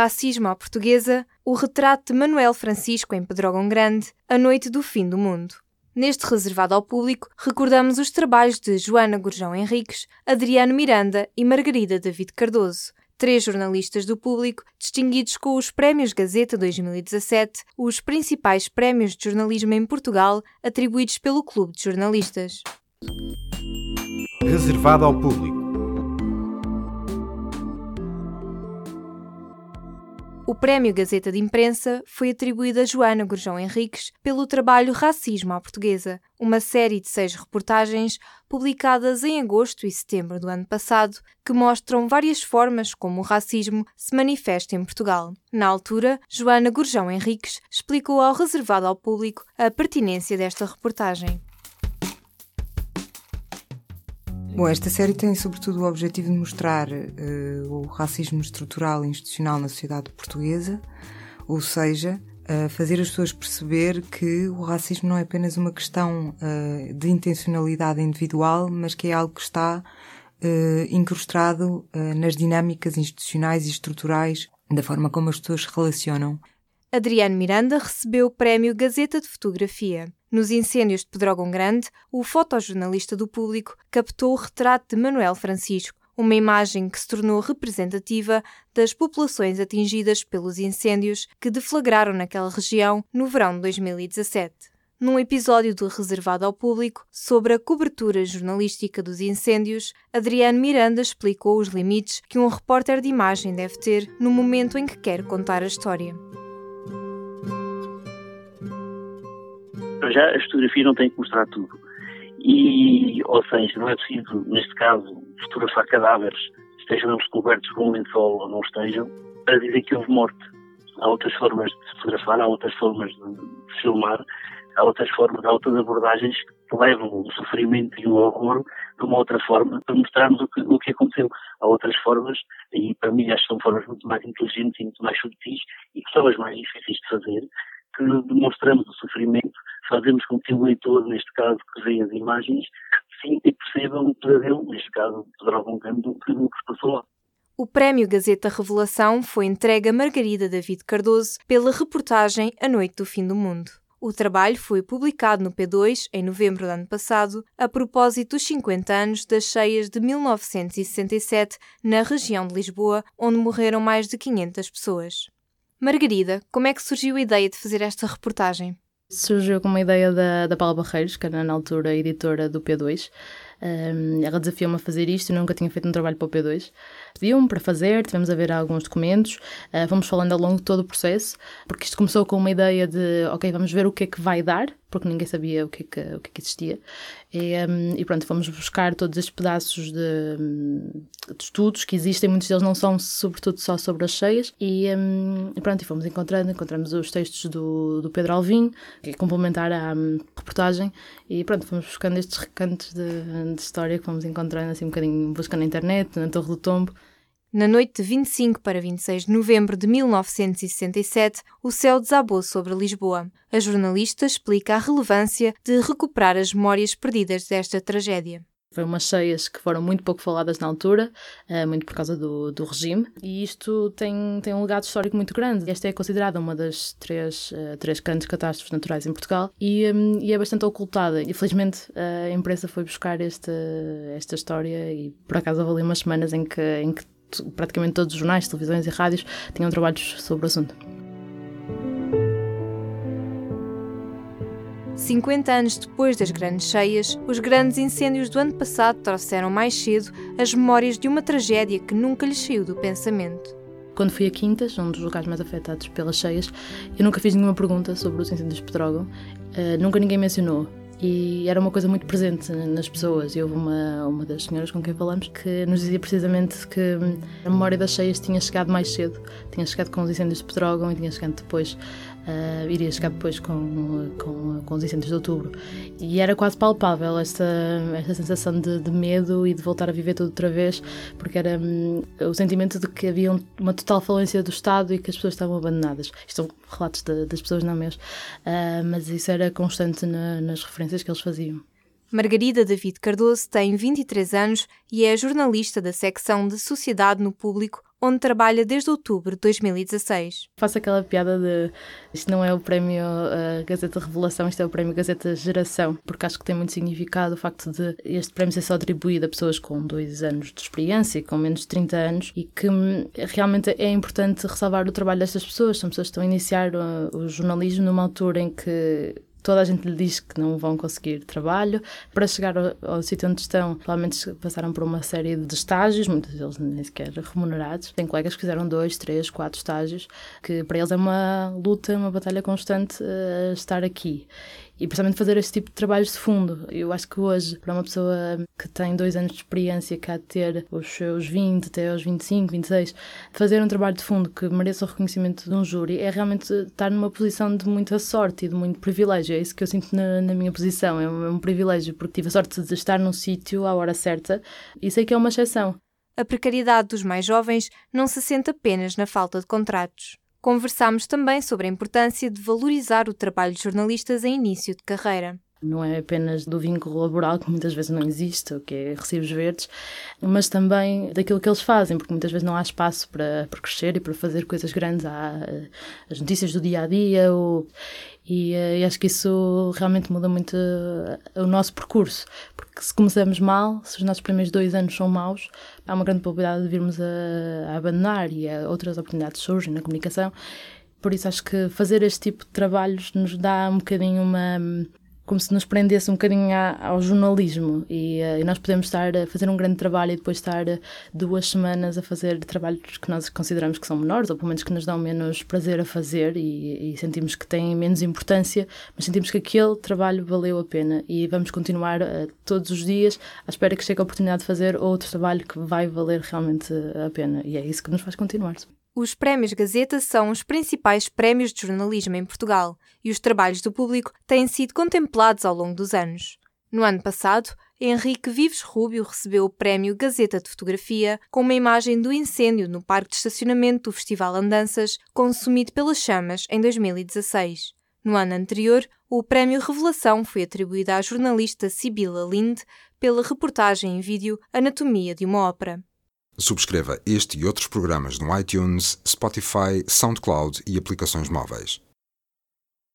Racismo à Portuguesa, o retrato de Manuel Francisco em Pedrógão Grande, a noite do fim do mundo. Neste reservado ao público, recordamos os trabalhos de Joana Gurjão Henriques, Adriano Miranda e Margarida David Cardoso, três jornalistas do público distinguidos com os Prémios Gazeta 2017, os principais prémios de jornalismo em Portugal atribuídos pelo Clube de Jornalistas. Reservado ao público. O Prémio Gazeta de Imprensa foi atribuído a Joana Gurjão Henriques pelo trabalho Racismo à Portuguesa, uma série de seis reportagens publicadas em agosto e setembro do ano passado, que mostram várias formas como o racismo se manifesta em Portugal. Na altura, Joana Gurjão Henriques explicou ao reservado ao público a pertinência desta reportagem. Bom, esta série tem sobretudo o objetivo de mostrar uh, o racismo estrutural e institucional na sociedade portuguesa, ou seja, uh, fazer as pessoas perceber que o racismo não é apenas uma questão uh, de intencionalidade individual, mas que é algo que está incrustado nas dinâmicas institucionais e estruturais da forma como as pessoas se relacionam. Adriano Miranda recebeu o prémio Gazeta de Fotografia. Nos incêndios de Pedrógão Grande, o fotojornalista do público captou o retrato de Manuel Francisco, uma imagem que se tornou representativa das populações atingidas pelos incêndios que deflagraram naquela região no verão de 2017. Num episódio do Reservado ao Público sobre a cobertura jornalística dos incêndios, Adriano Miranda explicou os limites que um repórter de imagem deve ter no momento em que quer contar a história. Já as fotografias não têm que mostrar tudo. E, ou seja, não é preciso, neste caso, fotografar cadáveres, estejam eles cobertos com um lençol ou não estejam, para dizer que houve morte. Há outras formas de fotografar, há outras formas de filmar, há outras formas, há outras abordagens que levam o sofrimento e o horror de uma outra forma para mostrarmos o que, o que aconteceu. Há outras formas, e para mim acho que são formas muito mais inteligentes e muito mais sutis e que são as mais difíceis de fazer, que demonstramos o sofrimento fazemos com que o leitor, neste caso, que vê as imagens, sinta e perceba o pesadelo, neste caso, poderá algum campo do que se passou lá. O Prémio Gazeta Revelação foi entregue a Margarida David Cardoso pela reportagem A Noite do Fim do Mundo. O trabalho foi publicado no P2 em novembro do ano passado, a propósito dos 50 anos das cheias de 1967 na região de Lisboa, onde morreram mais de 500 pessoas. Margarida, como é que surgiu a ideia de fazer esta reportagem? Surgiu com uma ideia da, da Paula Barreiros, que era na altura editora do P2. Um, ela desafiou-me a fazer isto, eu nunca tinha feito um trabalho para o P2. Pediu-me para fazer, tivemos a ver alguns documentos, uh, vamos falando ao longo de todo o processo, porque isto começou com uma ideia de, ok, vamos ver o que é que vai dar, porque ninguém sabia o que é que, o que, é que existia. E, e, pronto, fomos buscar todos estes pedaços de, de, estudos que existem, muitos deles não são sobretudo só sobre as cheias, e, e pronto, e fomos encontrando, encontramos os textos do, do Pedro Alvim, que é complementar à um, reportagem, e pronto, fomos buscando estes recantos de, de história que fomos encontrando assim um bocadinho, buscando na internet, na Torre do Tombo, na noite de 25 para 26 de novembro de 1967, o céu desabou sobre Lisboa. A jornalista explica a relevância de recuperar as memórias perdidas desta tragédia. Foi umas cheias que foram muito pouco faladas na altura, eh, muito por causa do, do regime, e isto tem, tem um legado histórico muito grande. Esta é considerada uma das três, uh, três grandes catástrofes naturais em Portugal e, um, e é bastante ocultada. Infelizmente, a imprensa foi buscar esta, esta história e por acaso houve ali umas semanas em que, em que praticamente todos os jornais, televisões e rádios tinham trabalhos sobre o assunto. 50 anos depois das grandes cheias, os grandes incêndios do ano passado trouxeram mais cedo as memórias de uma tragédia que nunca lhes saiu do pensamento. Quando fui a Quintas, um dos locais mais afetados pelas cheias, eu nunca fiz nenhuma pergunta sobre os incêndios de Petrógão. Uh, nunca ninguém mencionou e era uma coisa muito presente nas pessoas. E houve uma, uma das senhoras com quem falamos que nos dizia precisamente que a memória das cheias tinha chegado mais cedo, tinha chegado com os incêndios de Petrógão e tinha chegado depois uh, iria chegar depois com, com, com os incêndios de outubro. E era quase palpável esta, esta sensação de, de medo e de voltar a viver tudo outra vez, porque era um, o sentimento de que havia uma total falência do Estado e que as pessoas estavam abandonadas. Isto são relatos de, das pessoas, não meus, uh, mas isso era constante na, nas referências que eles faziam. Margarida David Cardoso tem 23 anos e é jornalista da secção de Sociedade no Público, onde trabalha desde outubro de 2016. Faço aquela piada de isto não é o prémio uh, Gazeta Revelação, isto é o prémio Gazeta Geração, porque acho que tem muito significado o facto de este prémio ser só atribuído a pessoas com dois anos de experiência, com menos de 30 anos, e que hum, realmente é importante ressalvar o trabalho destas pessoas. São pessoas que estão a iniciar o, o jornalismo numa altura em que toda a gente lhe diz que não vão conseguir trabalho. Para chegar ao, ao sítio onde estão, provavelmente passaram por uma série de estágios, muitos deles nem sequer remunerados. Tem colegas que fizeram dois, três, quatro estágios, que para eles é uma luta, uma batalha constante uh, estar aqui e precisamente fazer este tipo de trabalhos de fundo. Eu acho que hoje, para uma pessoa que tem dois anos de experiência, há de ter os seus 20 até aos 25, 26, fazer um trabalho de fundo que mereça o reconhecimento de um júri é realmente estar numa posição de muita sorte e de muito privilégio. É isso que eu sinto na, na minha posição. É um, é um privilégio, porque tive a sorte de estar num sítio à hora certa e sei que é uma exceção. A precariedade dos mais jovens não se sente apenas na falta de contratos. Conversámos também sobre a importância de valorizar o trabalho de jornalistas em início de carreira. Não é apenas do vínculo laboral, que muitas vezes não existe, o que é recibos verdes, mas também daquilo que eles fazem, porque muitas vezes não há espaço para, para crescer e para fazer coisas grandes. Há eh, as notícias do dia a dia, ou, e, eh, e, acho que isso realmente muda muito eh, o nosso percurso, porque se começamos mal, se os nossos primeiros dois anos são maus, há uma grande probabilidade de virmos a, a abandonar e a outras oportunidades surgem na comunicação. Por isso acho que fazer este tipo de trabalhos nos dá um bocadinho uma como se nos prendesse um bocadinho ao jornalismo. E, uh, e, nós podemos estar a fazer um grande trabalho e depois estar uh, duas semanas a fazer trabalhos que nós consideramos que são menores ou pelo menos que nos dão menos prazer a fazer e, e, sentimos que têm menos importância, mas sentimos que aquele trabalho valeu a pena. E vamos continuar uh, todos os dias à espera que chegue a oportunidade de fazer outro trabalho que vai valer realmente a pena. E é isso que nos faz continuar. Os Prémios Gazeta são os principais prémios de jornalismo em Portugal e os trabalhos do público têm sido contemplados ao longo dos anos. No ano passado, Henrique Vives Rúbio recebeu o Prémio Gazeta de Fotografia com uma imagem do incêndio no parque de estacionamento do Festival Andanças, consumido pelas chamas em 2016. No ano anterior, o Prémio Revelação foi atribuído à jornalista Sibila Linde pela reportagem em vídeo Anatomia de uma Ópera. Subscreva este e outros programas no iTunes, Spotify, SoundCloud e aplicações móveis.